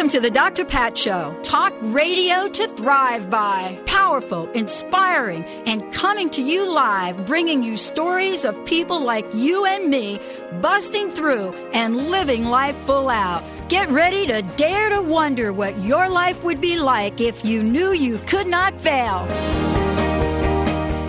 Welcome to the Dr. Pat Show. Talk radio to thrive by. Powerful, inspiring, and coming to you live, bringing you stories of people like you and me busting through and living life full out. Get ready to dare to wonder what your life would be like if you knew you could not fail.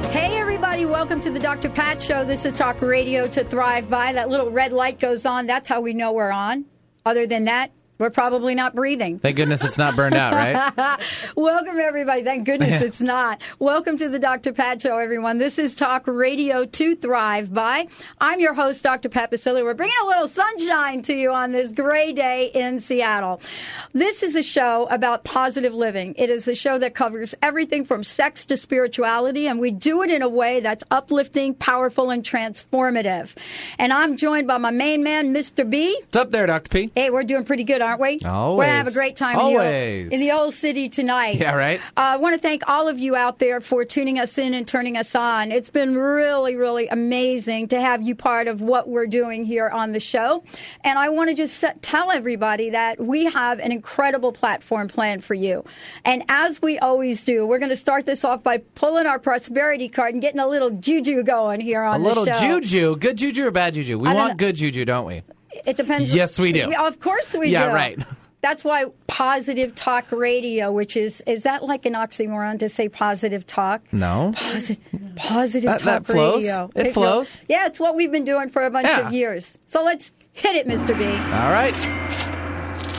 Hey, everybody, welcome to the Dr. Pat Show. This is Talk Radio to Thrive By. That little red light goes on. That's how we know we're on. Other than that, we're probably not breathing. Thank goodness it's not burned out, right? Welcome, everybody. Thank goodness it's not. Welcome to the Dr. Pat Show, everyone. This is Talk Radio to Thrive By. I'm your host, Dr. Pat Baccili. We're bringing a little sunshine to you on this gray day in Seattle. This is a show about positive living. It is a show that covers everything from sex to spirituality, and we do it in a way that's uplifting, powerful, and transformative. And I'm joined by my main man, Mr. B. What's up there, Dr. P? Hey, we're doing pretty good, aren't we? Always. We're going to have a great time in the, old, in the old city tonight. Yeah, right? Uh, I want to thank all of you out there for tuning us in and turning us on. It's been really, really amazing to have you part of what we're doing here on the show. And I want to just set, tell everybody that we have an incredible platform planned for you. And as we always do, we're going to start this off by pulling our prosperity card and getting a little juju going here on A little the show. juju. Good juju or bad juju? We want know. good juju, don't we? It depends. Yes, we do. of course we Yeah, do. Yeah, right. That's why positive talk radio, which is is that like an oxymoron to say positive talk? No. Positive, positive That- talk that flows. radio. It flows. Yeah, it's what we've been doing for a bunch Yeah. of years. So let's hit it, Mr. B. All right.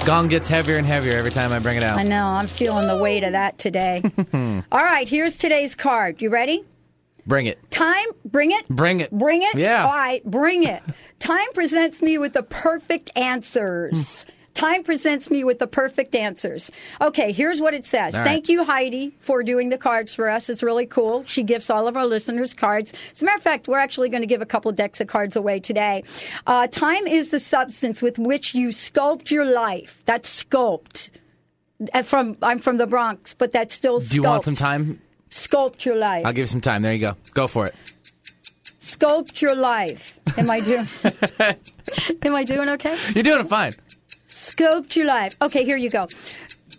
Gong gets heavier and heavier every time I bring it out. I know I'm feeling the weight of that today. All right, here's today's card. You ready? Bring it. Time, bring it. Bring it. Bring it? Yeah. All right, bring it. Time presents me with the perfect answers. Time presents me with the perfect answers. Okay, here's what it says. All right. Thank you, Heidi, for doing the cards for us. It's really cool. She gives all of our listeners cards. As a matter of fact, we're actually going to give a couple decks of cards away today. Uh, time is the substance with which you sculpt your life. That's sculpt. Uh, From I'm from the Bronx, but that's still sculpt. Do you want some time? Sculpt your life. I'll give you some time. There you go. Go for it. sculpt your life. Am I doing? am I doing okay? You're doing fine. Sculpt your life. Okay, here you go.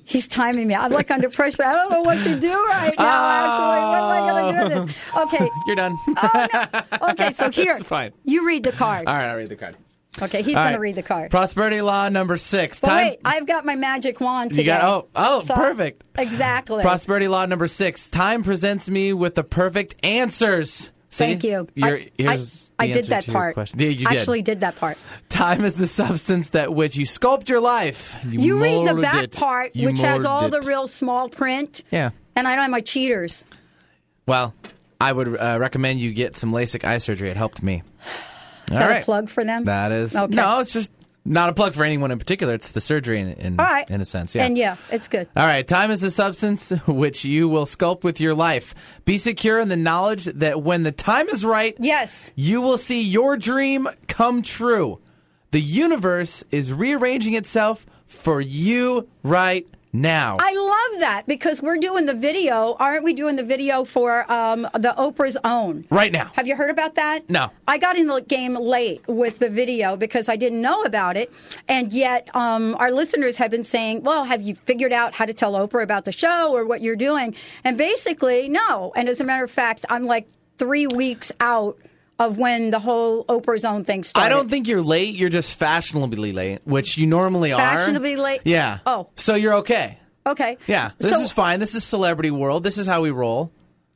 He's timing me. I'm like under pressure. but I don't know what to do right now. Oh. Actually, what am I going to do this? Okay. You're done. Oh no. Okay, so here. It's fine. You read the card. All right, I'll read the card. Okay, he's going to read the card. Prosperity law number six. But Time. wait, I've got my magic wand today. You got- oh, oh, So- perfect. Exactly. Prosperity law number six. Time presents me with the perfect answers. See? Thank you. You're, I, I, I did that part. Yeah, you did. Actually, did that part. Time is the substance that which you sculpt your life. You, You read the back it. part, You which has all mold the real small print. Yeah. And I don't have my cheaters. Well, I would uh, recommend you get some LASIK eye surgery. It helped me. Is that a plug for them? That is Okay. no. It's just not a plug for anyone in particular. It's the surgery in in, All right. in a sense. Yeah. And yeah, it's good. All right, time is the substance which you will sculpt with your life. Be secure in the knowledge that when the time is right, Yes. you will see your dream come true. The universe is rearranging itself for you right now. I love that because we're doing the video. Aren't we doing the video for um, the Oprah's Own? right now. Have you heard about that? No. I got in the game late with the video because I didn't know about it. And yet, um, our listeners have been saying, well, have you figured out how to tell Oprah about the show or what you're doing? And basically, no. And as a matter of fact, I'm like three weeks out of when the whole Oprah's Own thing started. I don't think you're late. You're just fashionably late, which you normally are. Fashionably late? Yeah. Oh. So you're okay. Okay. Yeah. This So- is fine. This is celebrity world. This is how we roll.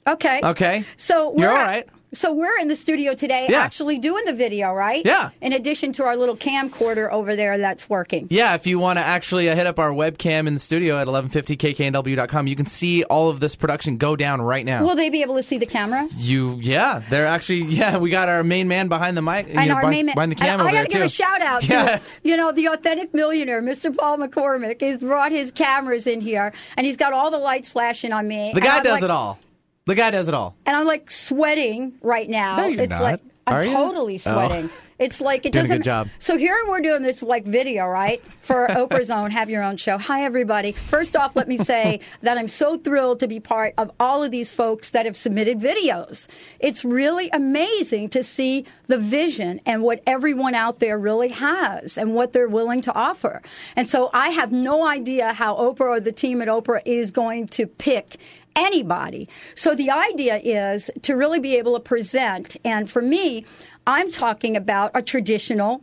Okay. Okay. So You're all right. So we're in the studio today, Yeah. actually doing the video, right? Yeah. In addition to our little camcorder over there that's working. Yeah, if you want to actually uh, hit up our webcam in the studio at 1150kknw.com, you can see all of this production go down right now. Will they be able to see the camera? you, yeah, they're actually, yeah, we got our main man behind the mic, And know, our behind, main man, behind the camera I over gotta give too. a shout out Yeah. to you know the authentic millionaire, Mr. Paul McCormick. He's brought his cameras in here, and he's got all the lights flashing on me. The guy does like- it all. The guy does it all. and I'm like sweating right now. No, you're it's not. like I'm Are you? totally Oh. sweating. It's like it Doing a doesn't. good job. So here we're doing this like video, right? For Oprah's own Have Your Own Show. Hi, everybody. First off, let me say that I'm so thrilled to be part of all of these folks that have submitted videos. It's really amazing to see the vision and what everyone out there really has and what they're willing to offer. And so I have no idea how Oprah or the team at Oprah is going to pick anybody. So the idea is to really be able to present. And for me, I'm talking about a traditional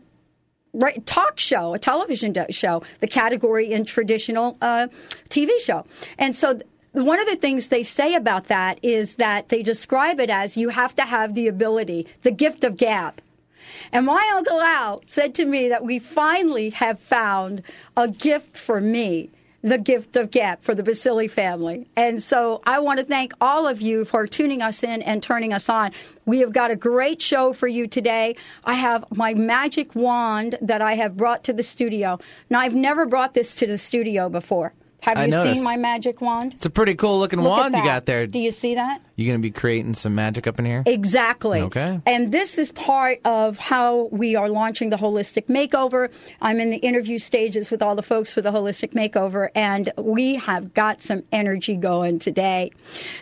talk show, a television show, the category in traditional uh, TV show. And so one of the things they say about that is that they describe it as you have to have the ability, the gift of gab. And my Uncle Al said to me that we finally have found a gift for me, the gift of gab for the Baccili family. And so I want to thank all of you for tuning us in and turning us on. We have got a great show for you today. I have my magic wand that I have brought to the studio. Now, I've never brought this to the studio before. Have I you noticed. seen my magic wand? It's a pretty cool looking Look wand you got there. Do you see that? You're gonna be creating some magic up in here? Exactly. Okay. And this is part of how we are launching the holistic makeover. I'm in the interview stages with all the folks for the holistic makeover, and we have got some energy going today.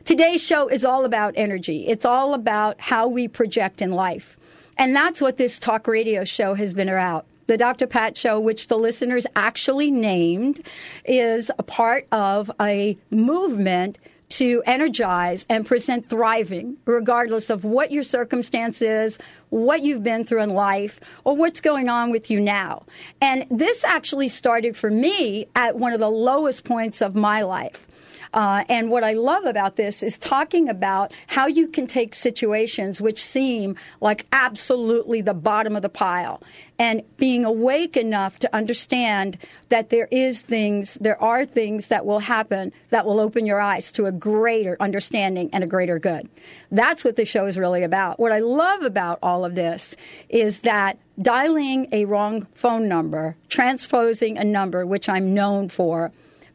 Today's show is all about energy. It's all about how we project in life. And that's what this talk radio show has been about. The Dr. Pat Show, which the listeners actually named, is a part of a movement to energize and present thriving, regardless of what your circumstance is, what you've been through in life, or what's going on with you now. And this actually started for me at one of the lowest points of my life. Uh, and what I love about this is talking about how you can take situations which seem like absolutely the bottom of the pile and being awake enough to understand that there is things, there are things that will happen that will open your eyes to a greater understanding and a greater good. That's what the show is really about. What I love about all of this is that dialing a wrong phone number, transposing a number, which I'm known for,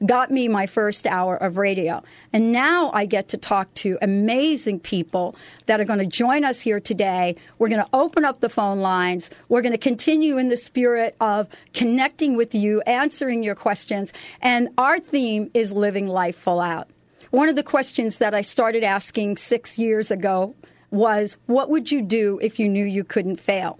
got me my first hour of radio. And now I get to talk to amazing people that are going to join us here today. We're going to open up the phone lines. We're going to continue in the spirit of connecting with you, answering your questions. And our theme is living life full out. One of the questions that I started asking six years ago was, What would you do if you knew you couldn't fail?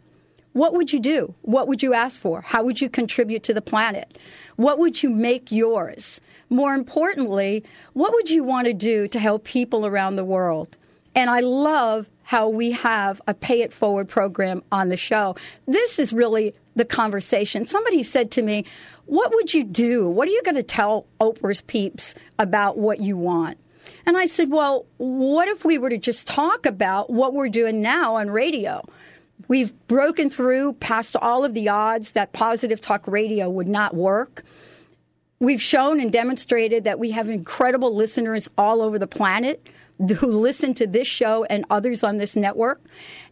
What would you do? What would you ask for? How would you contribute to the planet? What would you make yours? More importantly, what would you want to do to help people around the world? And I love how we have a pay it forward program on the show. This is really the conversation. Somebody said to me, What would you do? What are you going to tell Oprah's peeps about what you want? And I said, Well, what if we were to just talk about what we're doing now on radio? We've broken through past all of the odds that positive talk radio would not work. We've shown and demonstrated that we have incredible listeners all over the planet who listen to this show and others on this network.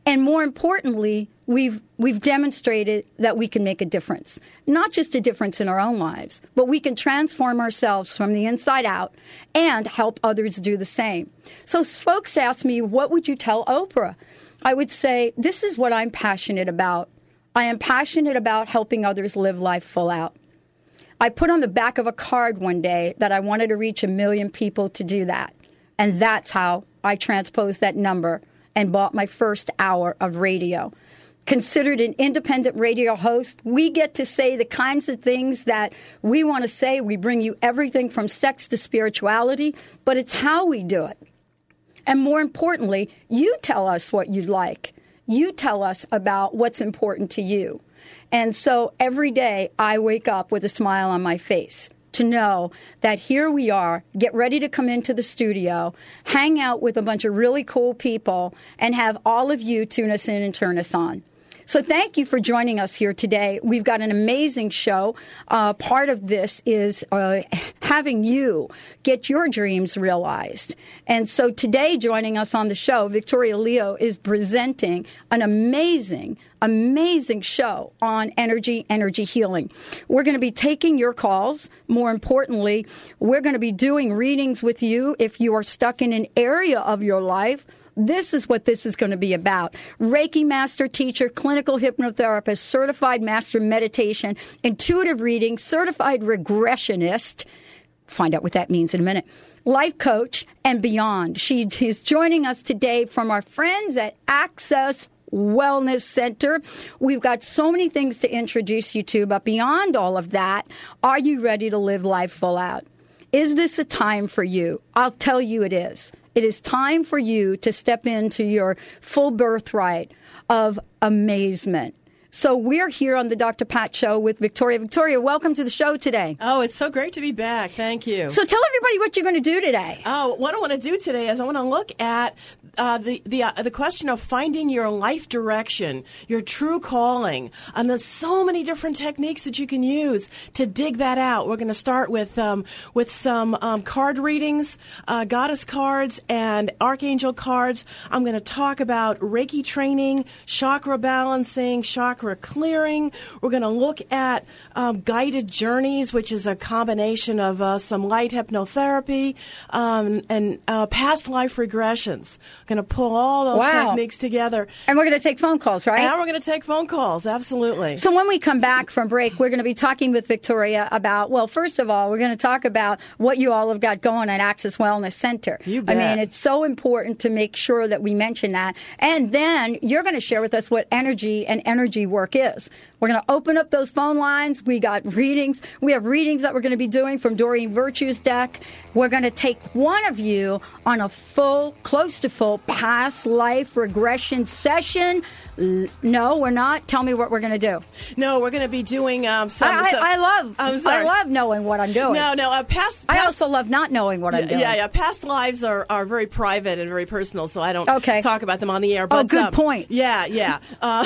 And more importantly, we've we've demonstrated that we can make a difference. Not just a difference in our own lives, but we can transform ourselves from the inside out and help others do the same. So folks ask me, what would you tell Oprah? I would say, this is what I'm passionate about. I am passionate about helping others live life full out. I put on the back of a card one day that I wanted to reach a million people to do that. And that's how I transposed that number and bought my first hour of radio. Considered an independent radio host, we get to say the kinds of things that we want to say. We bring you everything from sex to spirituality, but it's how we do it. And more importantly, you tell us what you'd like. You tell us about what's important to you. And so every day I wake up with a smile on my face to know that here we are, get ready to come into the studio, hang out with a bunch of really cool people, and have all of you tune us in and turn us on. So thank you for joining us here today. We've got an amazing show. Uh, part of this is uh, having you get your dreams realized. And so today, joining us on the show, Victoria Leo is presenting an amazing, amazing show on energy, energy healing. We're going to be taking your calls. More importantly, we're going to be doing readings with you if you are stuck in an area of your life This is what this is going to be about. Reiki master teacher, clinical hypnotherapist, certified master meditation, intuitive reading, certified regressionist. Find out what that means in a minute. Life coach and beyond. She is joining us today from our friends at Access Wellness Center. We've got so many things to introduce you to, but beyond all of that, are you ready to live life full out? Is this a time for you? I'll tell you it is. It is time for you to step into your full birthright of amazement. So we're here on the Dr. Pat Show with Victoria. Victoria, welcome to the show today. Oh, it's so great to be back. Thank you. So tell everybody what you're going to do today. Oh, what I want to do today is I want to look at uh, the the uh, the question of finding your life direction, your true calling, and there's so many different techniques that you can use to dig that out. We're going to start with um, with some um, card readings, uh, goddess cards, and archangel cards. I'm going to talk about Reiki training, chakra balancing, chakra clearing. We're going to look at um, guided journeys, which is a combination of uh, some light hypnotherapy um, and uh, past life regressions. Going to pull all those Wow. techniques together. And we're going to take phone calls, right? And we're going to take phone calls. Absolutely. So when we come back from break, we're going to be talking with Victoria about, well, first of all, we're going to talk about what you all have got going at Access Wellness Center. You bet. I mean, it's so important to make sure that we mention that. And then you're going to share with us what energy and energy work is. We're going to open up those phone lines. We got readings. We have readings that we're going to be doing from Doreen Virtue's deck. We're going to take one of you on a full, close to full past life regression session. No, we're not. Tell me what we're going to do. No, we're going to be doing um, some. I, some- I, I love I love knowing what I'm doing. No, no. Uh, past, I also love not knowing what I'm doing. Yeah, yeah. Past lives are, are very private and very personal, so I don't Okay. talk about them on the air. But, good um, point. Yeah, yeah. Uh,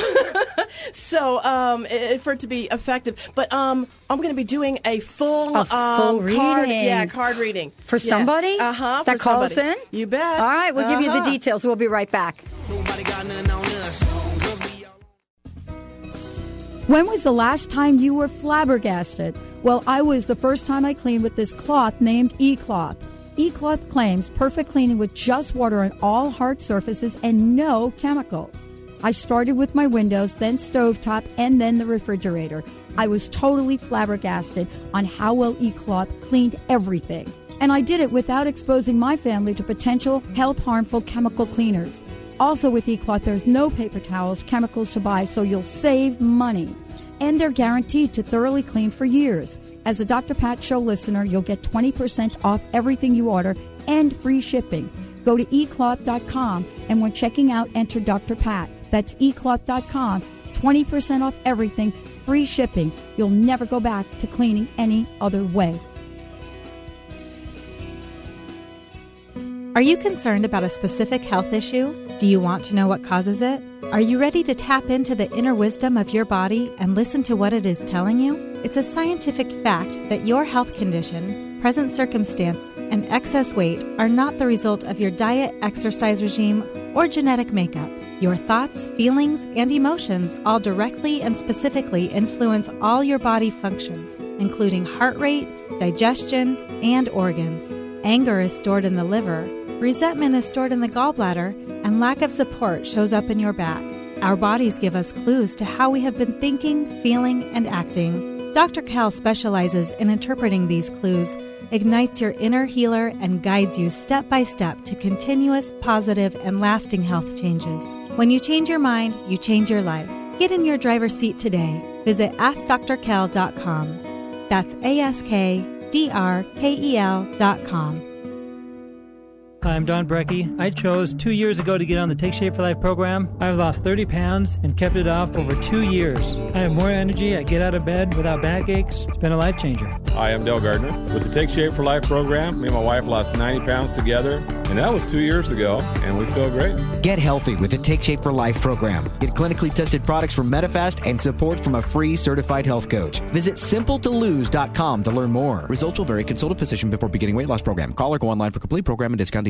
so um, i- for it to be effective, but um, I'm going to be doing a full, A full um, card, reading. yeah, card reading For Yeah. somebody Uh-huh, that for calls somebody. in? You bet. All right, we'll give you the Uh-huh. details. We'll be right back. Nobody got nothing on us. 'Cause When was the last time you were flabbergasted? Well, I was the first time I cleaned with this cloth named E-Cloth. E-Cloth claims perfect cleaning with just water on all hard surfaces and no chemicals. I started with my windows, then stovetop, and then the refrigerator. I was totally flabbergasted on how well E-Cloth cleaned everything. And I did it without exposing my family to potential health harmful chemical cleaners. Also, with eCloth, there's no paper towels, chemicals to buy, so you'll save money. And they're guaranteed to thoroughly clean for years. As a Dr. Pat Show listener, you'll get 20% off everything you order and free shipping. Go to ecloth.com and when checking out, enter Dr. Pat. That's ecloth.com. 20% off everything, free shipping. You'll never go back to cleaning any other way. Are you concerned about a specific health issue? Do you want to know what causes it? Are you ready to tap into the inner wisdom of your body and listen to what it is telling you? It's a scientific fact that your health condition, present circumstance, and excess weight are not the result of your diet, exercise regime, or genetic makeup. Your thoughts, feelings, and emotions all directly and specifically influence all your body functions, including heart rate, digestion, and organs. Anger is stored in the liver, resentment is stored in the gallbladder, and lack of support shows up in your back. Our bodies give us clues to how we have been thinking, feeling, and acting. Dr. Cal specializes in interpreting these clues, ignites your inner healer, and guides you step by step to continuous, positive, and lasting health changes. When you change your mind, you change your life. Get in your driver's seat today. Visit AskDrKel.com. That's A S K D R K E L dot com. Hi, I'm Don Brecky. I chose two years ago to get on the Take Shape for Life program. I've lost 30 pounds and kept it off over two years. I have more energy. I get out of bed without backaches. It's been a life changer. Hi, I'm Dale Gardner. With the Take Shape for Life program, me and my wife lost 90 pounds together, and that was two years ago, and we feel great. Get healthy with the Take Shape for Life program. Get clinically tested products from Medifast and support from a free certified health coach. Visit simpletolose.com to learn more. Results will vary. Consult a physician before beginning weight loss program. Call or go online for complete program and discount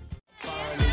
Hey,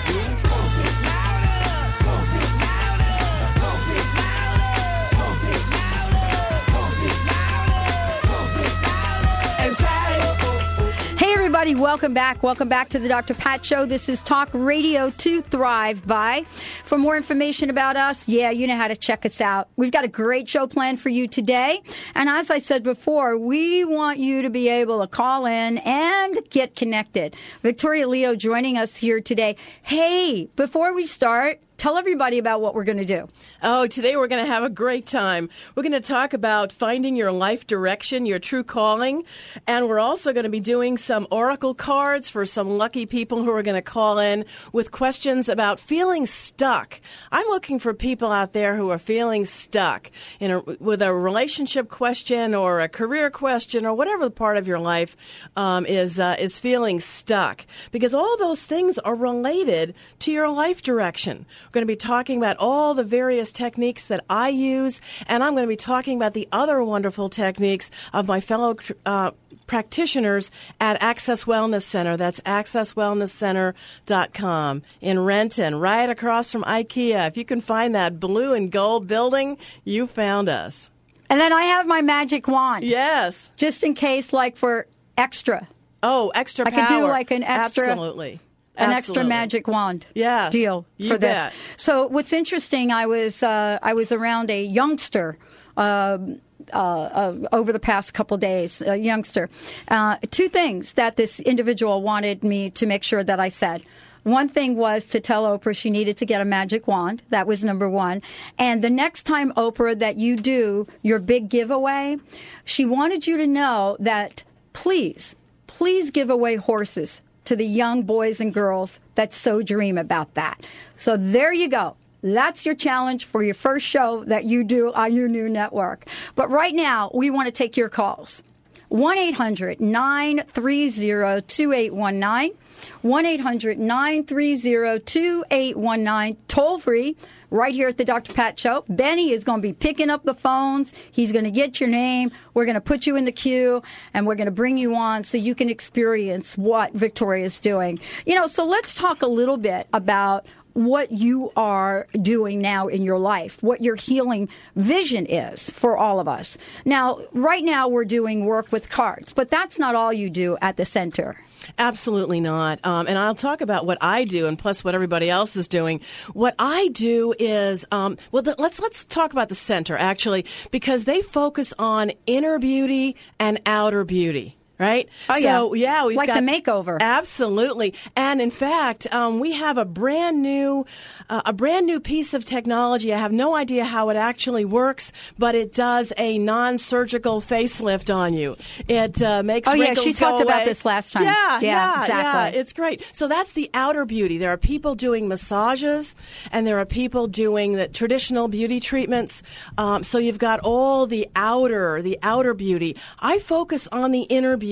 everybody, welcome back. Welcome back to the Dr. Pat Show. This is Talk Radio to Thrive by. For more information about us, yeah, you know how to check us out. We've got a great show planned for you today. And as I said before, we want you to be able to call in and get connected. Victoria Leo joining us here today. Hey, before we start, tell everybody about what we're going to do. Oh, today we're going to have a great time. We're going to talk about finding your life direction, your true calling, and we're also going to be doing some oracle cards for some lucky people who are going to call in with questions about feeling stuck. I'm looking for people out there who are feeling stuck in a, with a relationship question or a career question or whatever part of your life um, is uh, is feeling stuck because all those things are related to your life direction. We're going to be talking about all the various techniques that I use, and I'm going to be talking about the other wonderful techniques of my fellow uh, practitioners at Access Wellness Center. That's accesswellnesscenter.com in Renton, right across from IKEA. If you can find that blue and gold building, you found us. And then I have my magic wand. Yes. Just in case, like for extra. Oh, extra I could do like an extra- Absolutely. An extra magic wand Yes, deal for this. bet. So what's interesting, I was uh, I was around a youngster. um uh, uh, over the past couple days, a youngster. Uh, two things that this individual wanted me to make sure that I said. One thing was to tell Oprah she needed to get a magic wand. That was number one. And the next time, Oprah, that you do your big giveaway, she wanted you to know that please, please give away horses to the young boys and girls that so dream about that. So there you go. That's your challenge for your first show that you do on your new network. But right now, we want to take your calls. 1 800 930 2819. 1 800 930 2819. Toll free right here at the Dr. Pat Show. Benny is going to be picking up the phones. He's going to get your name. We're going to put you in the queue and we're going to bring you on so you can experience what Victoria's doing. You know, so let's talk a little bit about what you are doing now in your life, what your healing vision is for all of us. Now, right now we're doing work with cards, but that's not all you do at the center. Absolutely not. Um, and I'll talk about what I do, and plus what everybody else is doing. What I do is, um, well, the, let's let's talk about the center actually, because they focus on inner beauty and outer beauty. Right? Oh, so, yeah. yeah, we've Like the makeover. Absolutely, and in fact, um, we have a brand new, uh, a brand new piece of technology. I have no idea how it actually works, but it does a non-surgical facelift on you. It uh, makes Oh, yeah, she talked about this last time. Yeah, Yeah, yeah, exactly. yeah. It's great. So that's the outer beauty. There are people doing massages, and there are people doing the traditional beauty treatments. Um, so you've got all the outer, the outer beauty. I focus on the inner beauty.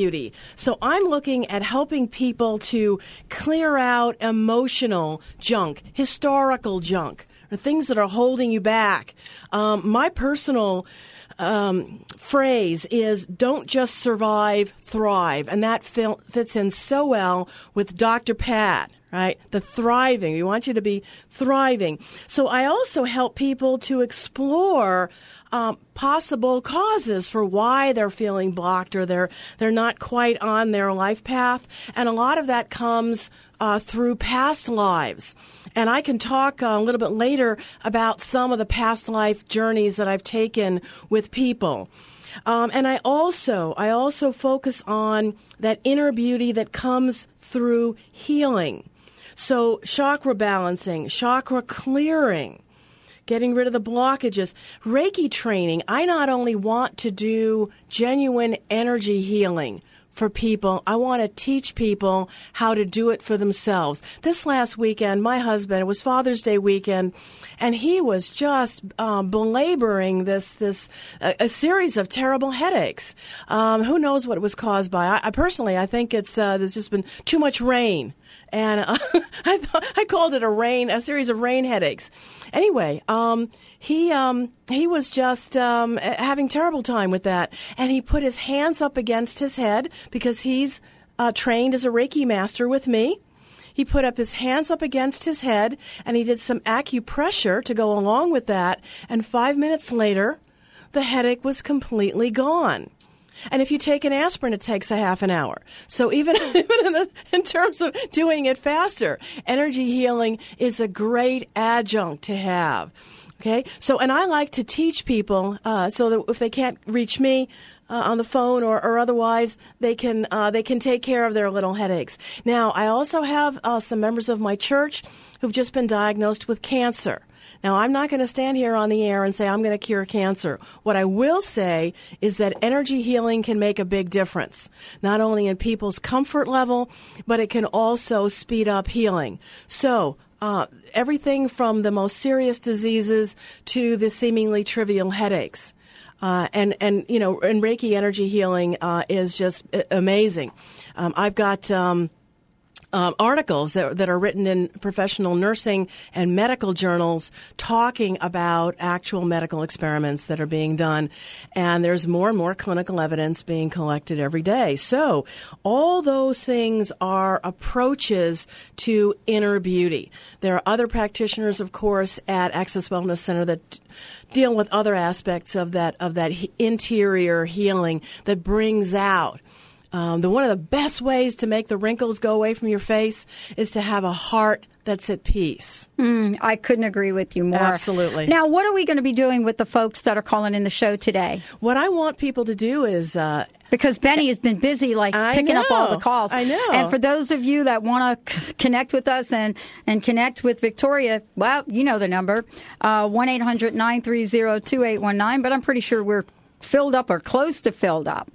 So I'm looking at helping people to clear out emotional junk, historical junk, or things that are holding you back. Um, my personal um, phrase is don't just survive, thrive. And that fil- fits in so well with Dr. Pat. Right? The thriving. We want you to be thriving. So I also help people to explore um, possible causes for why they're feeling blocked or they're they're not quite on their life path, and a lot of that comes uh, through past lives. And I can talk a little bit later about some of the past life journeys that I've taken with people. Um, and I also I also focus on that inner beauty that comes through healing. So chakra balancing, chakra clearing, getting rid of the blockages. Reiki training, I not only want to do genuine energy healing for people. I want to teach people how to do it for themselves. This last weekend, my husband, it was Father's Day weekend, and he was just um, belaboring this this a, a series of terrible headaches. Um, who knows what it was caused by? I, I personally, I think it's uh, there's just been too much rain and uh, I thought, I called it a rain, a series of rain headaches. Anyway, um, he um, he was just um, having terrible time with that, and he put his hands up against his head because he's uh, trained as a Reiki master with me. He put up his hands up against his head, and he did some acupressure to go along with that. And five minutes later, the headache was completely gone. And if you take an aspirin, it takes a half an hour. So even, even in, the, in, terms of doing it faster, energy healing is a great adjunct to have. Okay, so and I like to teach people uh, so that if they can't reach me, uh, on the phone or, or otherwise, they can uh, they can take care of their little headaches. Now, I also have uh, some members of my church who've just been diagnosed with cancer. Now, I'm not going to stand here on the air and say I'm going to cure cancer. What I will say is that energy healing can make a big difference, not only in people's comfort level, but it can also speed up healing. So, uh, everything from the most serious diseases to the seemingly trivial headaches. Uh, and and you know, and Reiki energy healing uh, is just amazing. Um, I've got. Um, um, articles that, that are written in professional nursing and medical journals talking about actual medical experiments that are being done. And there's more and more clinical evidence being collected every day. So all those things are approaches to inner beauty. There are other practitioners, of course, at Access Wellness Center that deal with other aspects of that of that interior healing that brings out um, the one of the best ways to make the wrinkles go away from your face is to have a heart that's at peace. Mm, I couldn't agree with you more. Absolutely. Now, what are we going to be doing with the folks that are calling in the show today? What I want people to do is. Uh, because Benny has been busy, like I picking know, up all the calls. I know. And for those of you that want to c- connect with us and, and connect with Victoria, well, you know the number uh, one eight hundred nine three zero two eight one nine. But I'm pretty sure we're filled up or close to filled up.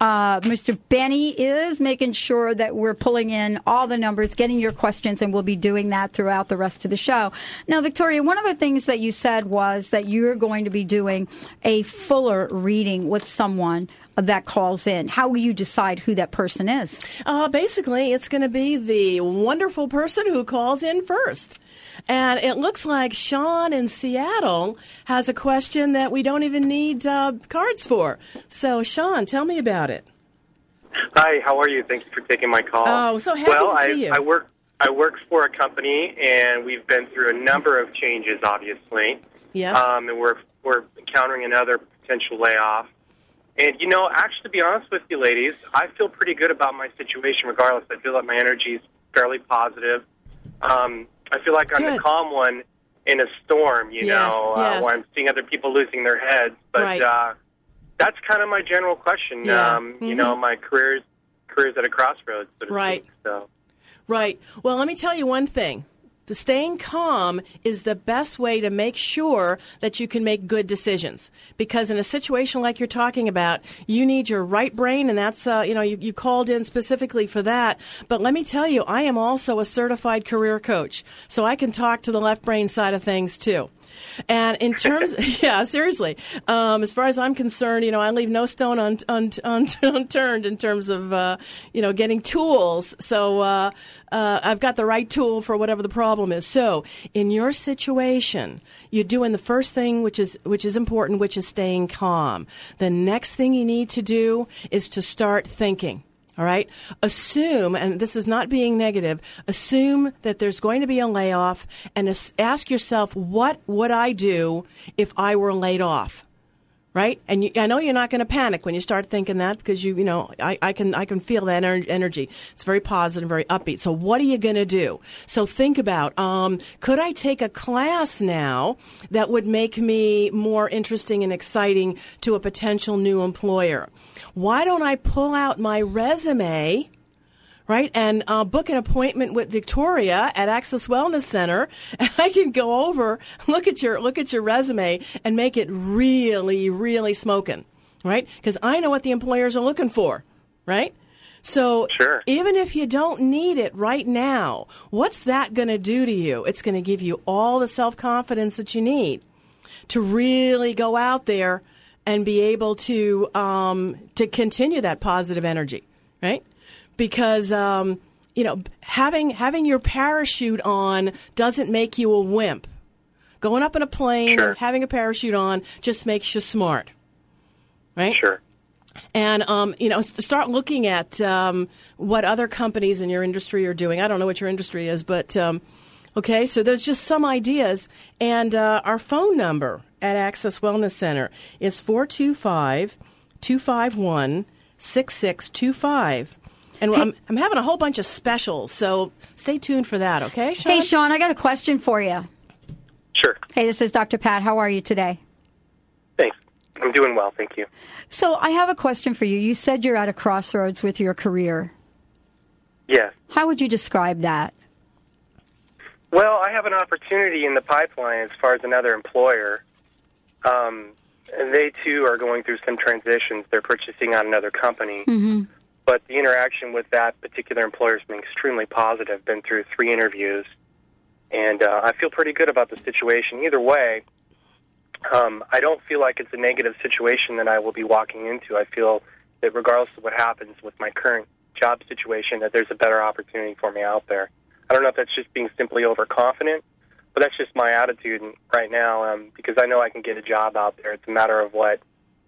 Uh, Mr. Benny is making sure that we're pulling in all the numbers, getting your questions, and we'll be doing that throughout the rest of the show. Now, Victoria, one of the things that you said was that you're going to be doing a fuller reading with someone that calls in. How will you decide who that person is? Uh, basically, it's going to be the wonderful person who calls in first. And it looks like Sean in Seattle has a question that we don't even need uh, cards for. So, Sean, tell me about it. Hi, how are you? Thank you for taking my call. Oh, so happy well, to I, see you. I work I work for a company, and we've been through a number of changes, obviously. Yes. Um, and we're we're encountering another potential layoff. And you know, actually, to be honest with you, ladies, I feel pretty good about my situation. Regardless, I feel like my energy is fairly positive. Um, I feel like I'm Good. the calm one in a storm. You Yes, know, uh, where I'm seeing other people losing their heads. But Right. uh, that's kind of my general question. Yeah. Um, You Mhm. know, my career's career's at a crossroads, so to Right. speak. So. Right. Well, let me tell you one thing. The staying calm is the best way to make sure that you can make good decisions. Because in a situation like you're talking about, you need your right brain, and that's, uh, you know, you, you called in specifically for that. But let me tell you, I am also a certified career coach, so I can talk to the left brain side of things too. And in terms, yeah, seriously, um, as far as I'm concerned, you know, I leave no stone un, un, un, unturned in terms of, uh, you know, getting tools. So uh, uh, I've got the right tool for whatever the problem is. So in your situation, you're doing the first thing, which is which is important, which is staying calm. The next thing you need to do is to start thinking. All right. Assume, and this is not being negative, assume that there's going to be a layoff and ask yourself, what would I do if I were laid off? Right? And you, I know you're not going to panic when you start thinking that because you, you know, I, I can, I can feel that ener- energy. It's very positive, very upbeat. So what are you going to do? So think about, um, could I take a class now that would make me more interesting and exciting to a potential new employer? Why don't I pull out my resume? Right? And uh, book an appointment with Victoria at Access Wellness Center, and I can go over, look at your look at your resume, and make it really, really smoking, right? Because I know what the employers are looking for, right? So Sure. even if you don't need it right now, what's that going to do to you? It's going to give you all the self confidence that you need to really go out there and be able to um, to continue that positive energy, right? Because um, you know having having your parachute on doesn't make you a wimp. Going up in a plane Sure. having a parachute on just makes you smart, right? Sure. and um, you know start looking at um, what other companies in your industry are doing. I don't know what your industry is, but um, okay. So there's just some ideas, and uh, our phone number at Access Wellness Center is 425-251-6625. And I'm, I'm having a whole bunch of specials, so stay tuned for that, okay, Sean? Hey, Sean, I got a question for you. Sure. Hey, this is Dr. Pat. How are you today? Thanks. I'm doing well, thank you. So, I have a question for you. You said you're at a crossroads with your career. Yes. How would you describe that? Well, I have an opportunity in the pipeline as far as another employer. Um, and they too are going through some transitions. They're purchasing on another company. Mm-hmm. But the interaction with that particular employer has been extremely positive. Been through three interviews, and uh, I feel pretty good about the situation. Either way, um, I don't feel like it's a negative situation that I will be walking into. I feel that regardless of what happens with my current job situation, that there's a better opportunity for me out there. I don't know if that's just being simply overconfident, but that's just my attitude right now. Um, because I know I can get a job out there. It's a matter of what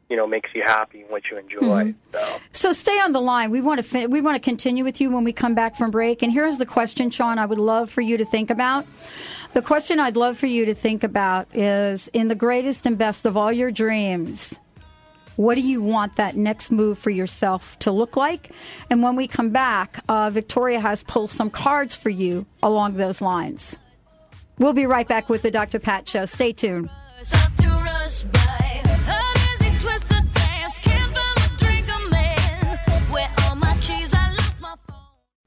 you know makes you happy and what you enjoy. So. So stay on the line. We want to fin- we want to continue with you when we come back from break. And here's the question, Sean. I would love for you to think about. The question I'd love for you to think about is: in the greatest and best of all your dreams, what do you want that next move for yourself to look like? And when we come back, uh, Victoria has pulled some cards for you along those lines. We'll be right back with the Dr. Pat Show. Stay tuned.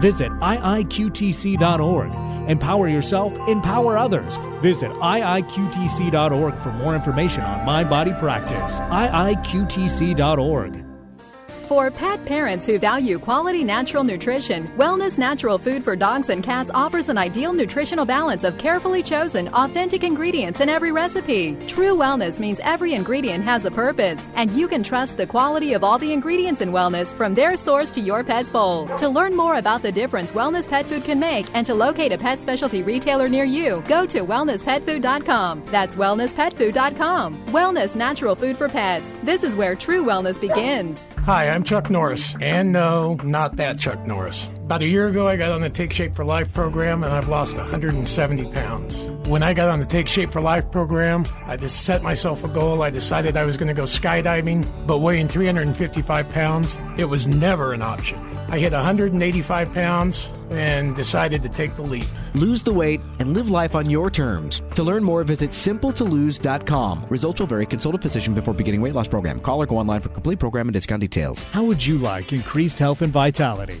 Visit iiqtc.org. Empower yourself, empower others. Visit iiqtc.org for more information on mind body practice. iiqtc.org. For pet parents who value quality natural nutrition, Wellness Natural Food for Dogs and Cats offers an ideal nutritional balance of carefully chosen, authentic ingredients in every recipe. True wellness means every ingredient has a purpose, and you can trust the quality of all the ingredients in wellness from their source to your pet's bowl. To learn more about the difference wellness pet food can make and to locate a pet specialty retailer near you, go to wellnesspetfood.com. That's wellnesspetfood.com. Wellness Natural Food for Pets. This is where true wellness begins. Hi, I'm Chuck Norris. And no, not that Chuck Norris. About a year ago, I got on the Take Shape for Life program and I've lost 170 pounds. When I got on the Take Shape for Life program, I just set myself a goal. I decided I was going to go skydiving, but weighing 355 pounds, it was never an option. I hit 185 pounds and decided to take the leap. Lose the weight and live life on your terms. To learn more, visit simpletolose.com. Results will vary. Consult a physician before beginning weight loss program. Call or go online for complete program and discount details. How would you like increased health and vitality?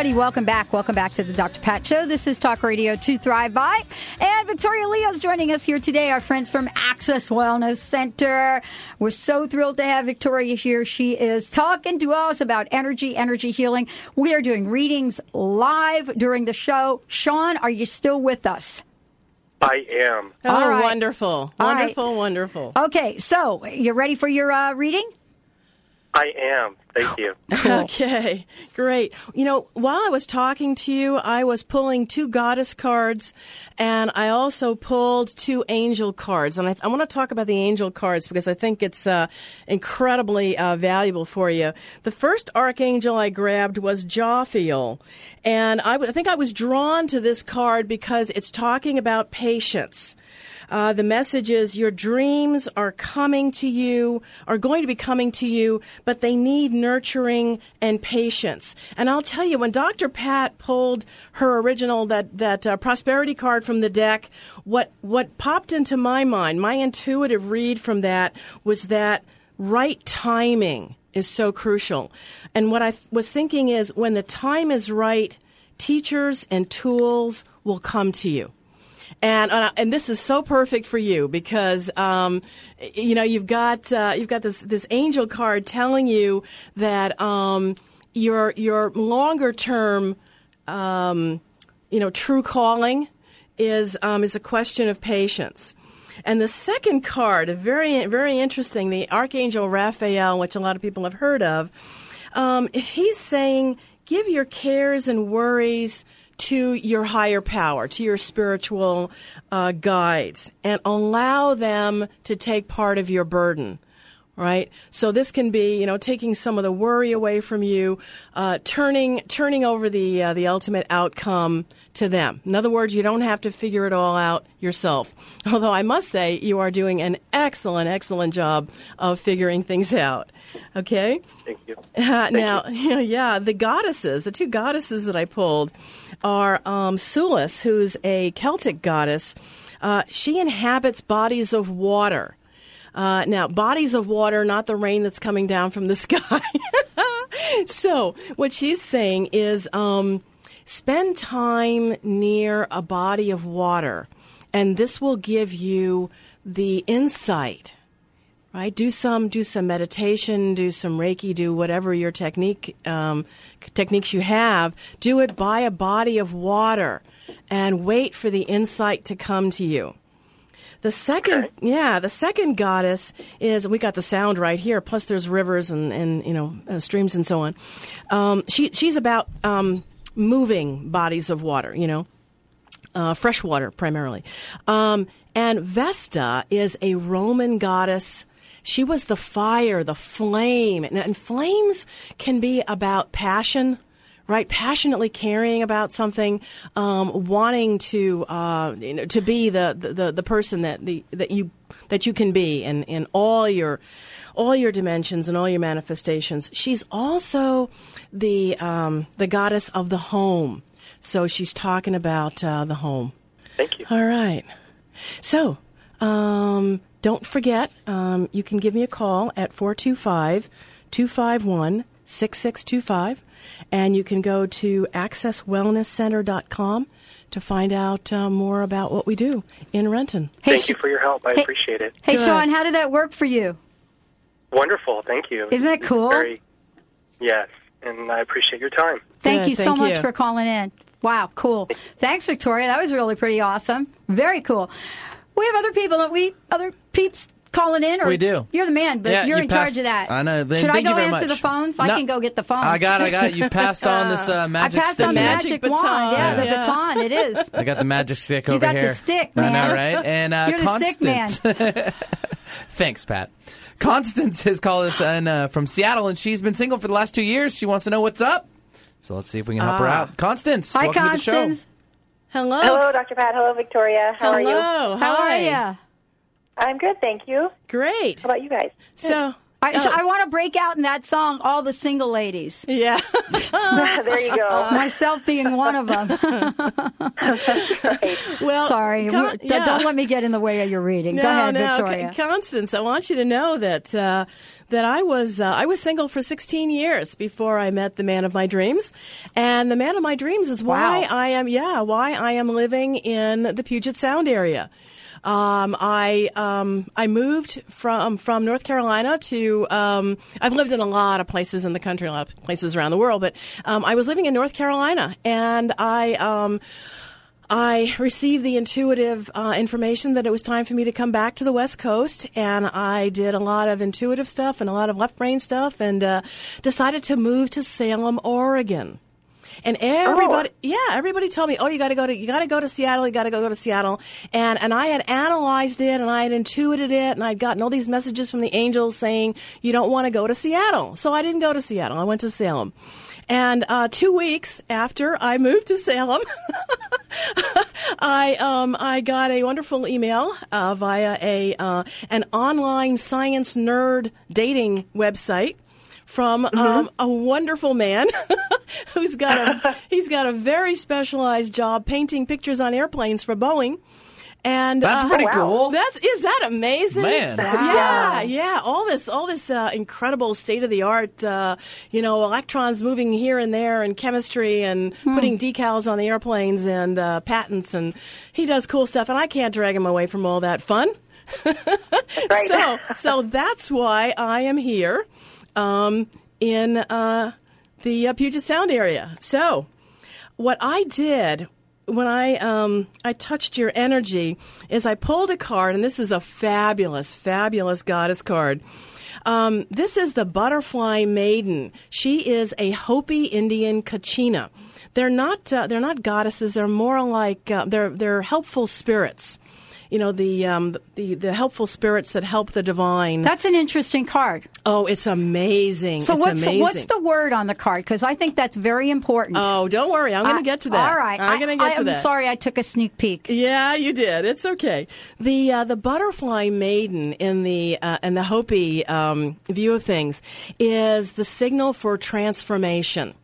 Everybody, welcome back. Welcome back to the Dr. Pat Show. This is Talk Radio to Thrive By. And Victoria Leo's joining us here today, our friends from Access Wellness Center. We're so thrilled to have Victoria here. She is talking to us about energy, energy healing. We are doing readings live during the show. Sean, are you still with us? I am. Oh, All right. wonderful. All right. Wonderful, wonderful. Okay, so you ready for your uh, reading? I am. Thank you. Okay, great. You know, while I was talking to you, I was pulling two goddess cards and I also pulled two angel cards. And I, I want to talk about the angel cards because I think it's uh, incredibly uh, valuable for you. The first archangel I grabbed was Jophiel. And I, w- I think I was drawn to this card because it's talking about patience. Uh, the message is your dreams are coming to you, are going to be coming to you, but they need nurturing and patience. And I'll tell you, when Dr. Pat pulled her original that that uh, prosperity card from the deck, what what popped into my mind, my intuitive read from that was that right timing is so crucial. And what I th- was thinking is when the time is right, teachers and tools will come to you and uh, and this is so perfect for you because um, you know you've got uh, you've got this this angel card telling you that um, your your longer term um, you know true calling is um, is a question of patience. And the second card, very very interesting, the Archangel Raphael, which a lot of people have heard of. Um, he's saying, give your cares and worries to your higher power, to your spiritual uh, guides, and allow them to take part of your burden. Right, so this can be, you know, taking some of the worry away from you, uh, turning turning over the uh, the ultimate outcome to them. In other words, you don't have to figure it all out yourself. Although I must say, you are doing an excellent, excellent job of figuring things out. Okay. Thank you. Uh, now, yeah, the goddesses, the two goddesses that I pulled are um, Sulis, who's a Celtic goddess. Uh, she inhabits bodies of water. Uh, now, bodies of water, not the rain that's coming down from the sky. so, what she's saying is um, spend time near a body of water, and this will give you the insight right do some do some meditation do some reiki do whatever your technique um, techniques you have do it by a body of water and wait for the insight to come to you the second yeah the second goddess is we got the sound right here plus there's rivers and, and you know uh, streams and so on um, she, she's about um, moving bodies of water you know uh, fresh water primarily. Um, and Vesta is a Roman goddess. She was the fire, the flame. And, and flames can be about passion, right? Passionately caring about something, um, wanting to, uh, you know, to be the, the, the person that, the, that you, that you can be in, in all your, all your dimensions and all your manifestations. She's also the, um, the goddess of the home. So she's talking about uh, the home. Thank you. All right. So um, don't forget, um, you can give me a call at 425 251 6625, and you can go to accesswellnesscenter.com to find out uh, more about what we do in Renton. Thank you for your help. I Hey- appreciate it. Hey, Sean, how did that work for you? Wonderful. Thank you. Isn't that cool? Very, yes, and I appreciate your time. Thank you so thank much you. for calling in. Wow, cool. Thanks, Victoria. That was really pretty awesome. Very cool. We have other people that we other peeps calling in. Or We do. You're the man, but Yeah, you're you in passed- charge of that. I know. Then Should I go you very answer much. the phones? I can go get the phones. I got, it, I got. it. You passed on this uh, I magic passed stick. on the here. magic, baton. wand. Yeah, the Yeah. baton. It is. I got the magic stick over here. You over got the here. stick, I know, right? And uh, You're the stick constant. Thanks, Pat. Constance has called us in, uh, from Seattle, and she's been single for the last two years. She wants to know what's up. So let's see if we can help her Ah. out. Constance, Hi, welcome Constance. to the show. Hello. Hello, Dr. Pat. Hello, Victoria. How are you? Hello. How Hi. are you? I'm good, thank you. Great. How about you guys? So, I, so Oh. I want to break out in that song, All the Single Ladies. yeah. there you go. Myself being one of them. well, Sorry. Con- We're- yeah. Don't let me get in the way of your reading. No, Go ahead, no, Victoria. Con- Constance, I want you to know that uh, that I was uh, I was single for 16 years before I met the man of my dreams, and the man of my dreams is why Wow. I am yeah why I am living in the Puget Sound area. Um, I um, I moved from from North Carolina to um, I've lived in a lot of places in the country, a lot of places around the world, but um, I was living in North Carolina, and I. Um, I received the intuitive uh, information that it was time for me to come back to the West Coast, and I did a lot of intuitive stuff and a lot of left brain stuff, and uh, decided to move to Salem, Oregon. And everybody, yeah, everybody told me, "Oh, you got to go to, you got to go to Seattle, you got to go to Seattle." And and I had analyzed it, and I had intuited it, and I'd gotten all these messages from the angels saying you don't want to go to Seattle. So I didn't go to Seattle. I went to Salem. And uh, two weeks after I moved to Salem, I um, I got a wonderful email uh, via a uh, an online science nerd dating website from um, a wonderful man who's got a he's got a very specialized job painting pictures on airplanes for Boeing. And That's uh, pretty Wow. cool. That's is that amazing? Man. Yeah, yeah. All this, all this uh, incredible state of the art. Uh, you know, electrons moving here and there, and chemistry, and putting decals on the airplanes, and uh, patents, and he does cool stuff. And I can't drag him away from all that fun. So, so that's why I am here um, in uh, the uh, Puget Sound area. So, what I did when I um, I touched your energy is I pulled a card, and this is a fabulous, fabulous goddess card. Um, this is the butterfly maiden. She is a Hopi Indian Kachina. They're not uh, they're not goddesses. They're more like uh, they're they're helpful spirits. You know the um, the the helpful spirits that help the divine. That's an interesting card. Oh, it's amazing. So it's what's amazing. what's the word on the card? Because I think that's very important. Oh, don't worry. I'm going to get to that. All right. I'm going to get I, to I'm that. sorry I took a sneak peek. Yeah, you did. It's okay. The uh, the butterfly maiden in the uh, in the Hopi um, view of things is the signal for transformation.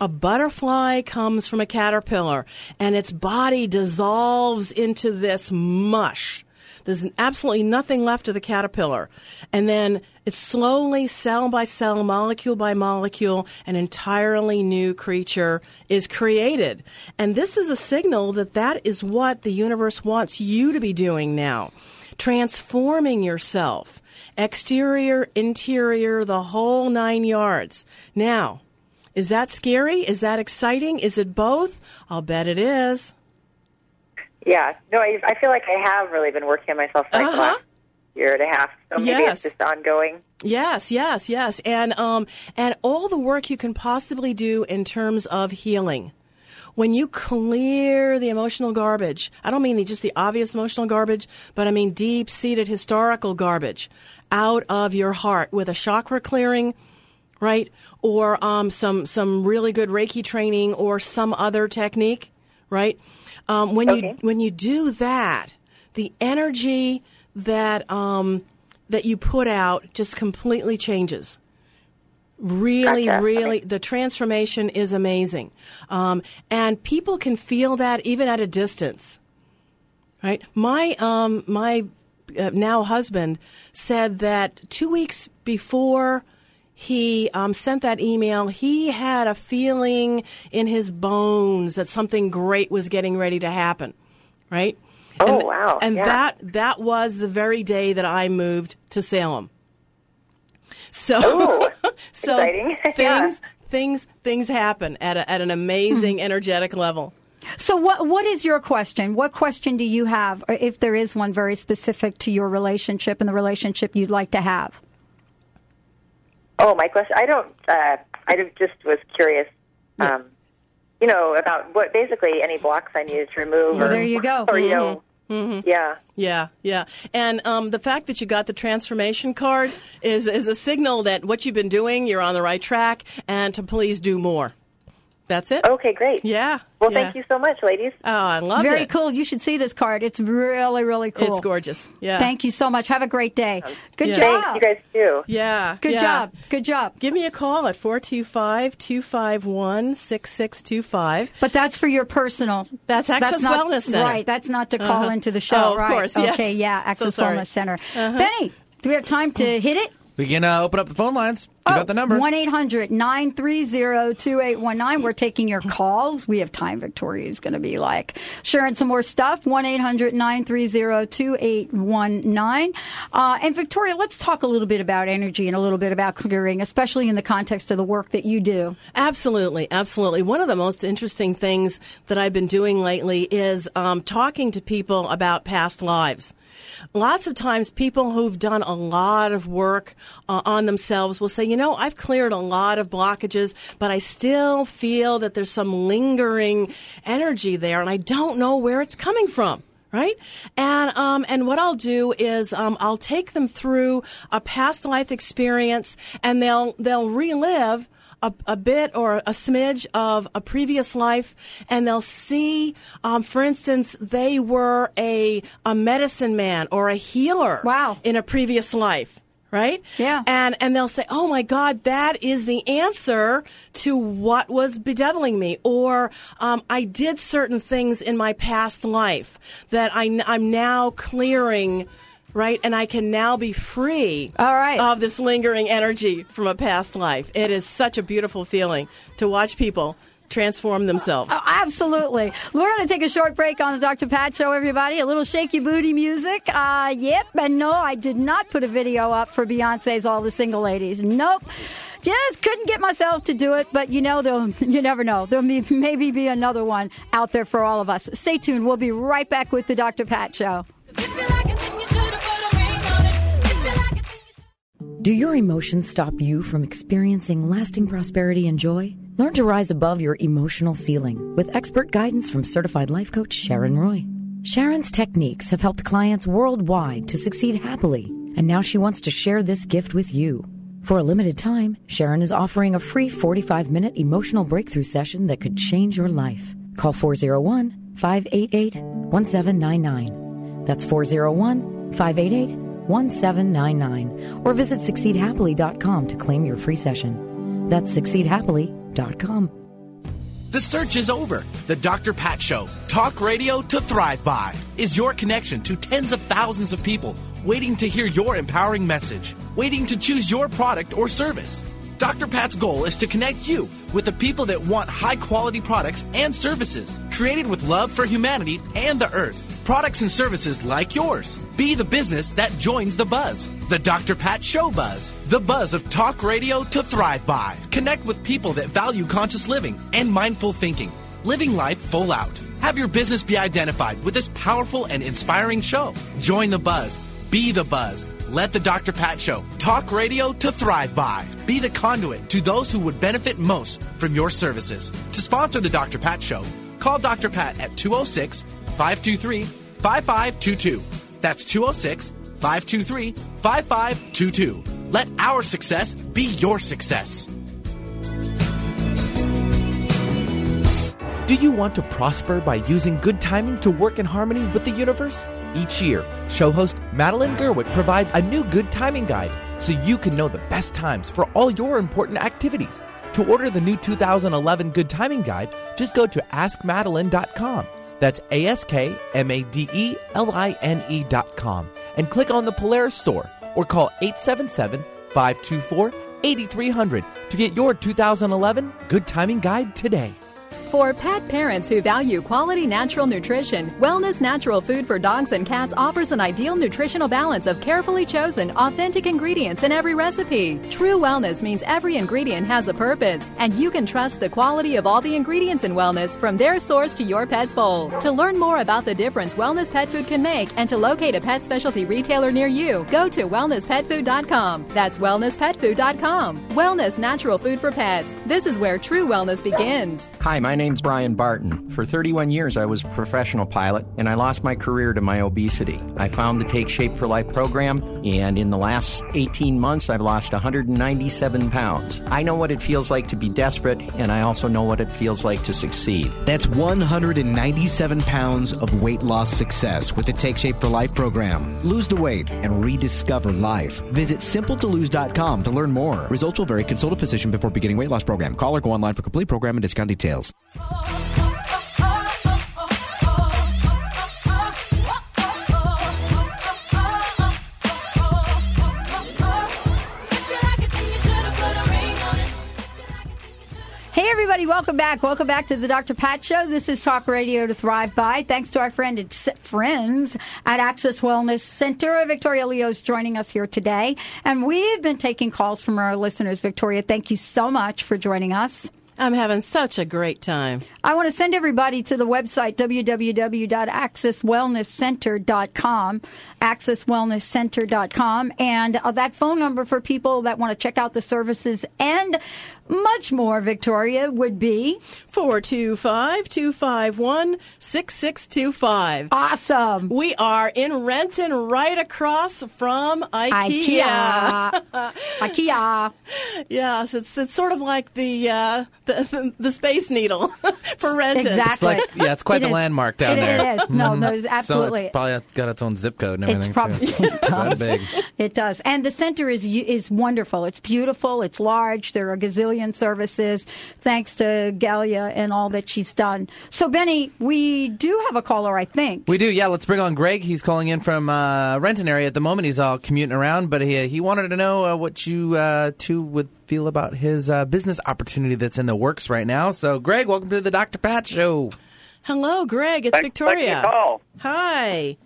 A butterfly comes from a caterpillar, and its body dissolves into this mush. There's absolutely nothing left of the caterpillar. And then it's slowly, cell by cell, molecule by molecule, an entirely new creature is created. And this is a signal that that is what the universe wants you to be doing now. Transforming yourself. Exterior, interior, the whole nine yards. Now, is that scary? Is that exciting? Is it both? I'll bet it is. Yeah. No, I, I feel like I have really been working on myself for like the last year and a half. So maybe Yes. it's just ongoing. Yes, yes, yes, and um, and all the work you can possibly do in terms of healing. When you clear the emotional garbage, I don't mean the, just the obvious emotional garbage, but I mean deep seated historical garbage out of your heart with a chakra clearing, right? Or um, some some really good Reiki training or some other technique, right? Um, when you when you do that, the energy that um, that you put out just completely changes. Really, Gotcha. really, the transformation is amazing, um, and people can feel that even at a distance. Right? My um, my uh, now husband said that two weeks before he um, sent that email, he had a feeling in his bones that something great was getting ready to happen. Right? Oh, and, wow. And Yeah. that that was the very day that I moved to Salem. So, so exciting. things Yeah. things things happen at a, at an amazing energetic level. So what what is your question? What question do you have, if there is one very specific to your relationship and the relationship you'd like to have? Oh, my question. I don't. Uh, I just was curious. Um, you know about what basically any blocks I needed to remove. Well, or, there you go. Or you know Mm-hmm. Yeah. Yeah, yeah. And um, the fact that you got the transformation card is, is a signal that what you've been doing, you're on the right track, and to please do more. That's it. Okay, great. Yeah. Well, yeah. thank you so much, ladies. Oh, I love it. Very cool. You should see this card. It's really, really cool. It's gorgeous. Yeah. Thank you so much. Have a great day. Good Yeah. job. Thanks, you guys too. Yeah. Good yeah. job. Good job. Give me a call at 425 251 6625. But that's for your personal. That's Access not, Wellness Center. Right. That's not to call Uh-huh. into the show. Oh, of right. course, yes. Okay. Yeah. Access sorry. Wellness Center. Uh-huh. Benny, do we have time to hit it? We can uh, open up the phone lines. Give out the number. 1 800 930 2819. We're taking your calls. We have time. Victoria is going to be like sharing some more stuff. 1 800 930 2819. Uh, And Victoria, let's talk a little bit about energy and a little bit about clearing, especially in the context of the work that you do. Absolutely, absolutely. One of the most interesting things that I've been doing lately is um, talking to people about past lives. Lots of times, people who've done a lot of work uh, on themselves will say, you know, I've cleared a lot of blockages, but I still feel that there's some lingering energy there, and I don't know where it's coming from right? And um, and what I'll do is um, I'll take them through a past life experience, and they'll they'll relive. A, a bit or a smidge of a previous life, and they'll see, um, for instance, they were a a medicine man or a healer. Wow. In a previous life, right? Yeah. And and they'll say, "Oh my God, that is the answer to what was bedeviling me," or um, "I did certain things in my past life that I, I'm now clearing." Right, and I can now be free All right. of this lingering energy from a past life. It is such a beautiful feeling to watch people transform themselves. Oh, absolutely. We're going to take a short break on the Dr. Pat Show, everybody. A little shaky booty music. Uh, yep. And no, I did not put a video up for Beyonce's All the Single Ladies. Nope. Just couldn't get myself to do it, but you know, there'll, you never know. There'll be, maybe be another one out there for all of us. Stay tuned. We'll be right back with the Dr. Pat Show. Do your emotions stop you from experiencing lasting prosperity and joy? Learn to rise above your emotional ceiling with expert guidance from certified life coach Sharon Roy. Sharon's techniques have helped clients worldwide to succeed happily, and now she wants to share this gift with you. For a limited time, Sharon is offering a free 45 minute emotional breakthrough session that could change your life. Call 401 588 1799. That's 401 588 1799 or visit succeedhappily.com to claim your free session. That's succeedhappily.com. The search is over. The Dr. Pat Show, talk radio to thrive by, is your connection to tens of thousands of people waiting to hear your empowering message, waiting to choose your product or service. Dr. Pat's goal is to connect you with the people that want high quality products and services created with love for humanity and the earth. Products and services like yours. Be the business that joins the buzz. The Dr. Pat Show Buzz. The buzz of talk radio to thrive by. Connect with people that value conscious living and mindful thinking. Living life full out. Have your business be identified with this powerful and inspiring show. Join the buzz. Be the buzz. Let the Dr. Pat Show talk radio to thrive by. Be the conduit to those who would benefit most from your services. To sponsor the Dr. Pat Show, call Dr. Pat at 206 523 5522. That's 206 523 5522. Let our success be your success. Do you want to prosper by using good timing to work in harmony with the universe? Each year, show host Madeline Gerwick provides a new good timing guide so you can know the best times for all your important activities. To order the new 2011 Good Timing Guide, just go to askmadeline.com. That's A S K M A D E L I N E.com and click on the Polaris store or call 877 524 8300 to get your 2011 Good Timing Guide today. For pet parents who value quality natural nutrition, Wellness Natural Food for Dogs and Cats offers an ideal nutritional balance of carefully chosen, authentic ingredients in every recipe. True wellness means every ingredient has a purpose, and you can trust the quality of all the ingredients in wellness from their source to your pet's bowl. To learn more about the difference wellness pet food can make and to locate a pet specialty retailer near you, go to wellnesspetfood.com. That's wellnesspetfood.com. Wellness Natural Food for Pets. This is where true wellness begins. Hi, my name's Brian Barton. For 31 years, I was a professional pilot, and I lost my career to my obesity. I found the Take Shape for Life program, and in the last 18 months, I've lost 197 pounds. I know what it feels like to be desperate, and I also know what it feels like to succeed. That's 197 pounds of weight loss success with the Take Shape for Life program. Lose the weight and rediscover life. Visit simpletolose.com to learn more. Results will vary. Consult a physician before beginning weight loss program. Call or go online for complete program and discount details. Hey, everybody, welcome back. Welcome back to the Dr. Pat Show. This is Talk Radio to Thrive By. Thanks to our friend and friends at Access Wellness Center. Victoria Leo's joining us here today. And we've been taking calls from our listeners. Victoria, thank you so much for joining us. I'm having such a great time. I want to send everybody to the website www.accesswellnesscenter.com, accesswellnesscenter.com, and uh, that phone number for people that want to check out the services and much more, Victoria, would be 425 251 6625. Awesome. We are in Renton, right across from IKEA. IKEA. IKEA. Yes, it's it's sort of like the uh, the, the, the Space Needle for Renton. Exactly. It's like, yeah, it's quite It the is. landmark down It- there. it is. No, Mhm. no, it's So absolutely. it's probably got its own zip code and everything. It's probably too. it It's does. big. It does, and the center is is wonderful. It's beautiful. It's large. There are a gazillion services, thanks to Galia and all that she's done. So, Benny, we do have a caller, I think. We do, yeah. Let's bring on Greg. He's calling in from uh, Renton area at the moment. He's all commuting around, but he he wanted to know uh, what you uh, two would feel about his uh, business opportunity that's in the works right now. So, Greg, welcome to the Dr. Pat Show. Hello, Greg. It's Thanks- Victoria. thanks for the call. Hi.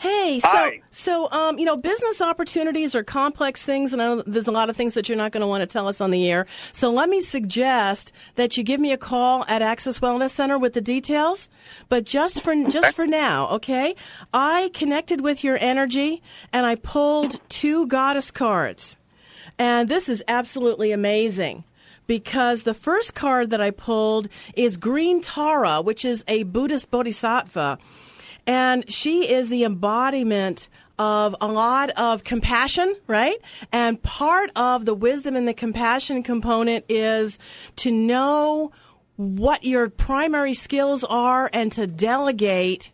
Hey, Hi. so so um, you know, business opportunities are complex things, and I know there's a lot of things that you're not going to want to tell us on the air. So let me suggest that you give me a call at Access Wellness Center with the details. But just for just for now, okay? I connected with your energy, and I pulled two goddess cards, and this is absolutely amazing because the first card that I pulled is Green Tara, which is a Buddhist bodhisattva. And she is the embodiment of a lot of compassion, right? And part of the wisdom and the compassion component is to know what your primary skills are and to delegate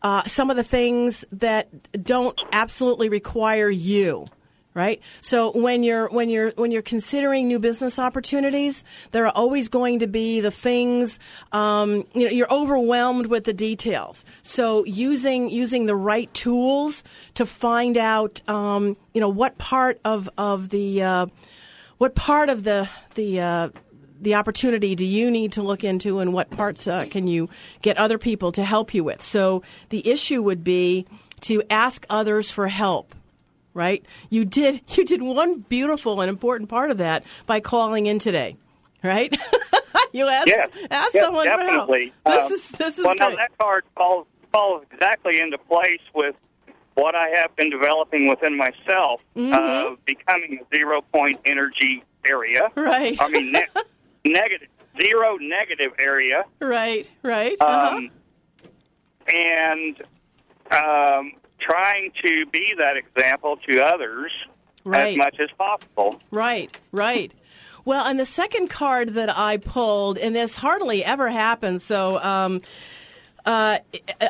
uh, some of the things that don't absolutely require you right? So when you're when you're when you're considering new business opportunities there are always going to be the things um, you know you're overwhelmed with the details. So using using the right tools to find out um, you know what part of of the uh, what part of the the uh, the opportunity do you need to look into and what parts uh, can you get other people to help you with? So the issue would be to ask others for help right you did you did one beautiful and important part of that by calling in today right you asked Yes, asked yes, someone definitely. for help this Um, is this is well, now that card falls falls exactly into place with what I have been developing within myself, Mhm. uh, becoming a zero point energy area. Right. I mean, ne- negative zero negative area. right right uh-huh. Um, and um, trying to be that example to others as much as possible. Right, right. Well, and the second card that I pulled, and this hardly ever happens, so um, uh,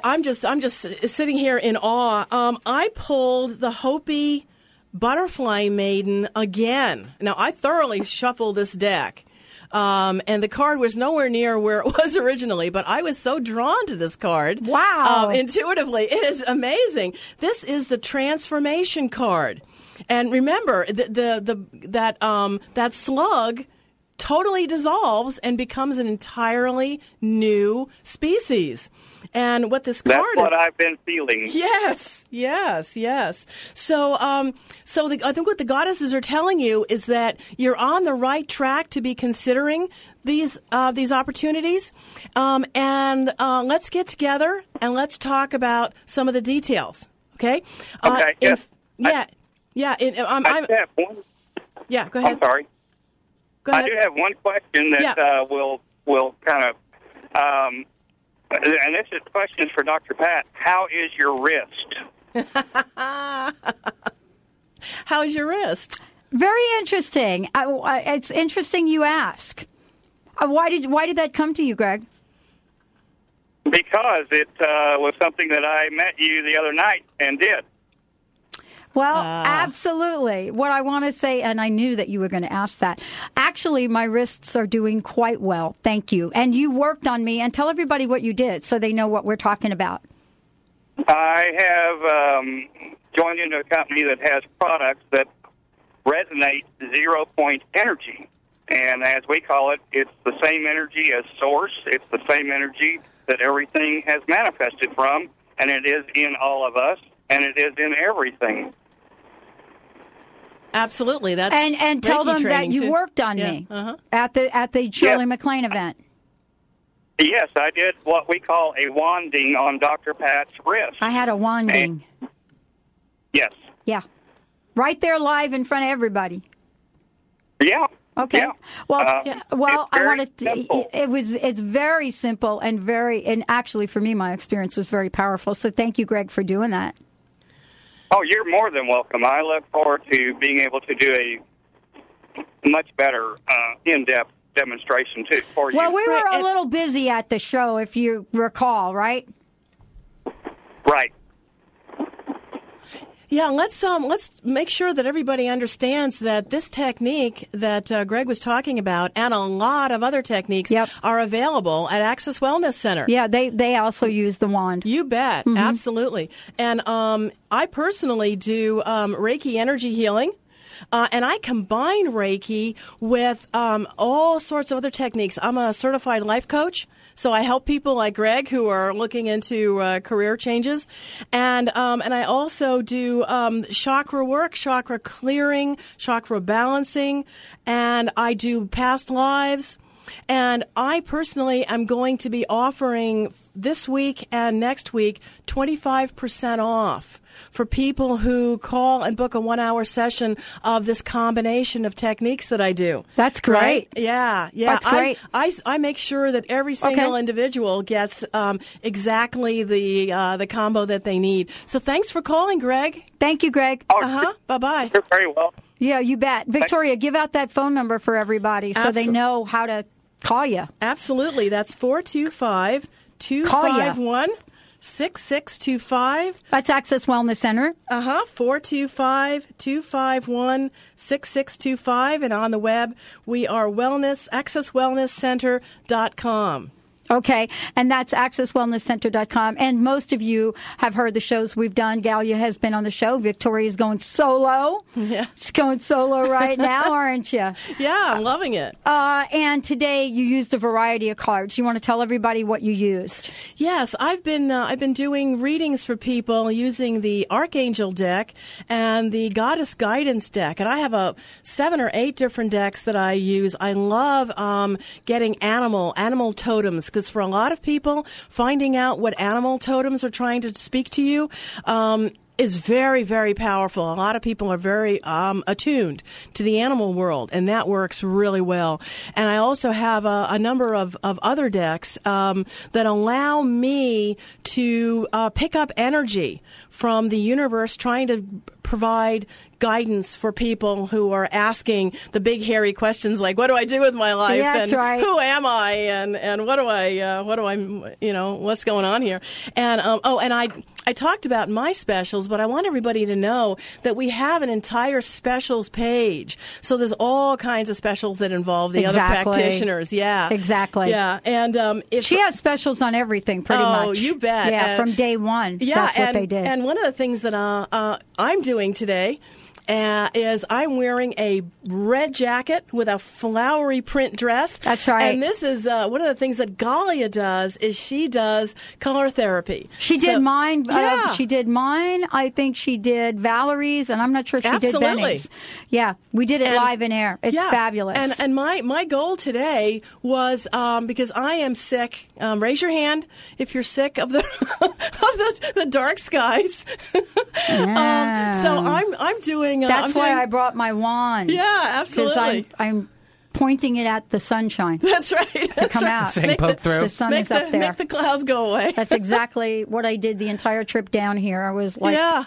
I'm just I'm just sitting here in awe. Um, I pulled the Hopi Butterfly Maiden again. Now I thoroughly shuffled this deck. Um, and the card was nowhere near where it was originally, but I was so drawn to this card. Wow. Um, intuitively, it is amazing. This is the transformation card. And remember, the, the, the, that, um, that slug totally dissolves and becomes an entirely new species. And what this That's card what is. I've been feeling. Yes, yes, yes. So, um, so the, I think what the goddesses are telling you is that you're on the right track to be considering these uh, these opportunities, um, and uh, let's get together and let's talk about some of the details. Okay. Uh, Okay, yes. yeah. Yeah. in- I'm, I I'm, have one. yeah. Go ahead. I'm sorry. Go I do have one question that Yeah. uh, will will kind of Um, and this is a question for Dr. Pat. How is your wrist? How's your wrist? Very interesting. I, I, it's interesting you ask. Uh, why did why did that come to you, Greg? Because it uh, was something that I met you the other night and did. Well, absolutely. What I want to say, and I knew that you were going to ask that. Actually, my wrists are doing quite well. Thank you. And you worked on me, and tell everybody what you did so they know what we're talking about. I have um, joined into a company that has products that resonate zero point energy. And as we call it, it's the same energy as source. It's the same energy that everything has manifested from, and it is in all of us, and it is in everything. Absolutely. That's and and tell them that you too. worked on Yeah, me uh-huh. at the at the Shirley MacLaine event. Yes, I did what we call a wanding on Dr. Pat's wrist. I had a wanding. Yes. Yeah, right there, live in front of everybody. Yeah. Okay. Yeah. Well, Uh, yeah, well, I very wanted to, it, it was it's very simple and very and actually for me my experience was very powerful. So thank you, Greg, for doing that. Oh, you're more than welcome. I look forward to being able to do a much better uh, in-depth demonstration too for Well, you. Well, we were a little busy at the show, if you recall, right? Right. Yeah, let's um, let's make sure that everybody understands that this technique that uh, Greg was talking about, and a lot of other techniques, are available at Access Wellness Center. Yeah, they they also use the wand. You bet, absolutely. And um, I personally do um, Reiki energy healing. Uh, and I combine Reiki with um, all sorts of other techniques. I'm a certified life coach, so I help people like Greg who are looking into uh, career changes, and um, and I also do um, chakra work, chakra clearing, chakra balancing, and I do past lives. And I personally am going to be offering this week and next week 25% off for people who call and book a one hour session of this combination of techniques that I do. That's great. Right? Yeah, yeah. That's great. I, I, I make sure that every single individual gets um, exactly the uh, the combo that they need. So thanks for calling, Greg. Thank you, Greg. Uh huh. Bye bye. You're very welcome. Yeah, you bet. Victoria, give out that phone number for everybody so they know how to call you. Absolutely. That's 425 251 6625. That's Access Wellness Center. Uh huh. 425 251 6625. And on the web, we are wellness, accesswellnesscenter.com. Okay, and that's accesswellnesscenter.com. And most of you have heard the shows we've done. Galia has been on the show. Victoria's going solo. Yeah. She's going solo right now, aren't you? Yeah, I'm loving it. Uh, and today you used a variety of cards. You want to tell everybody what you used? Yes, I've been uh, I've been doing readings for people using the Archangel deck and the Goddess Guidance deck, and I have a seven or eight different decks that I use. I love um, getting animal animal totems because for a lot of people, finding out what animal totems are trying to speak to you. Um, is very, very powerful. A lot of people are very um, attuned to the animal world, and that works really well. And I also have a, a number of, of other decks um, that allow me to uh, pick up energy from the universe trying to provide guidance for people who are asking the big hairy questions like what do I do with my life Yeah, and right. who am I and and what do I uh, what do I you know what's going on here and um, oh and I I talked about my specials, but I want everybody to know that we have an entire specials page. So there's all kinds of specials that involve the other practitioners. Yeah, Exactly. Yeah, and um, if She has specials on everything, pretty Oh, much. Oh, you bet. Yeah, And- from day one. Yeah, that's what and, they did. And one of the things that uh, uh, I'm doing today uh, is I'm wearing a red jacket with a flowery print dress. That's right. And this is uh, one of the things that Galia does is she does color therapy. She did mine. Yeah. Uh, she did mine. I think she did Valerie's, and I'm not sure if she Absolutely. did Benny's. Yeah, we did it And- live in air. It's Yeah. fabulous. And and my my goal today was um, because I am sick. Um, raise your hand if you're sick of the of the, the dark skies. um, so I'm I'm doing. Uh, That's I'm why doing, I brought my wand. Yeah, Because I'm, absolutely. I'm pointing it at the sunshine. That's right. to come right. out. Saying Make poke the- through. The sun make is the, up there. Make the clouds go away. That's exactly what I did the entire trip down here. I was like, Yeah.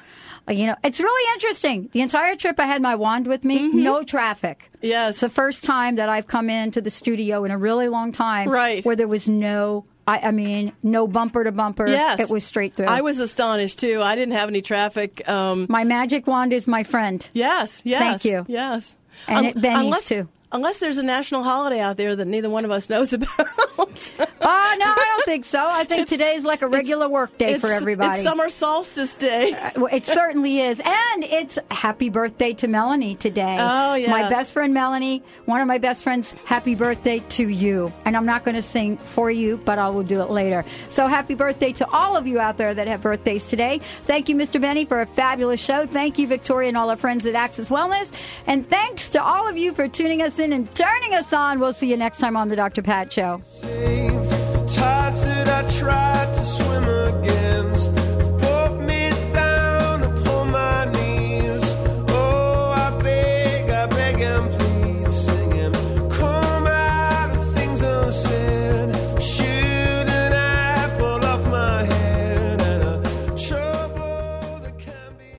you know, it's really interesting. The entire trip, I had my wand with me, Mm-hmm. no traffic. Yes. It's the first time that I've come into the studio in a really long time, Right. Where there was no, I, I mean, no bumper to bumper. Yes. it was straight through. I was astonished too. I didn't have any traffic. Um, my magic wand is my friend. yes, yes. Thank you. Yes. And Un- it Benny's unless, too. Unless there's a national holiday out there that neither one of us knows about. Oh no, I don't think so. I think today's like a regular work day for everybody. It's summer solstice day. Uh, well, it certainly is. And it's happy birthday to Melanie today. Oh, yes. My best friend Melanie, one of my best friends, happy birthday to you. And I'm not going to sing for you, but I will do it later. So happy birthday to all of you out there that have birthdays today. Thank you, Mr. Benny, for a fabulous show. Thank you, Victoria, and all our friends at Access Wellness. And thanks to all of you for tuning us in and turning us on. We'll see you next time on the Dr. Pat Show.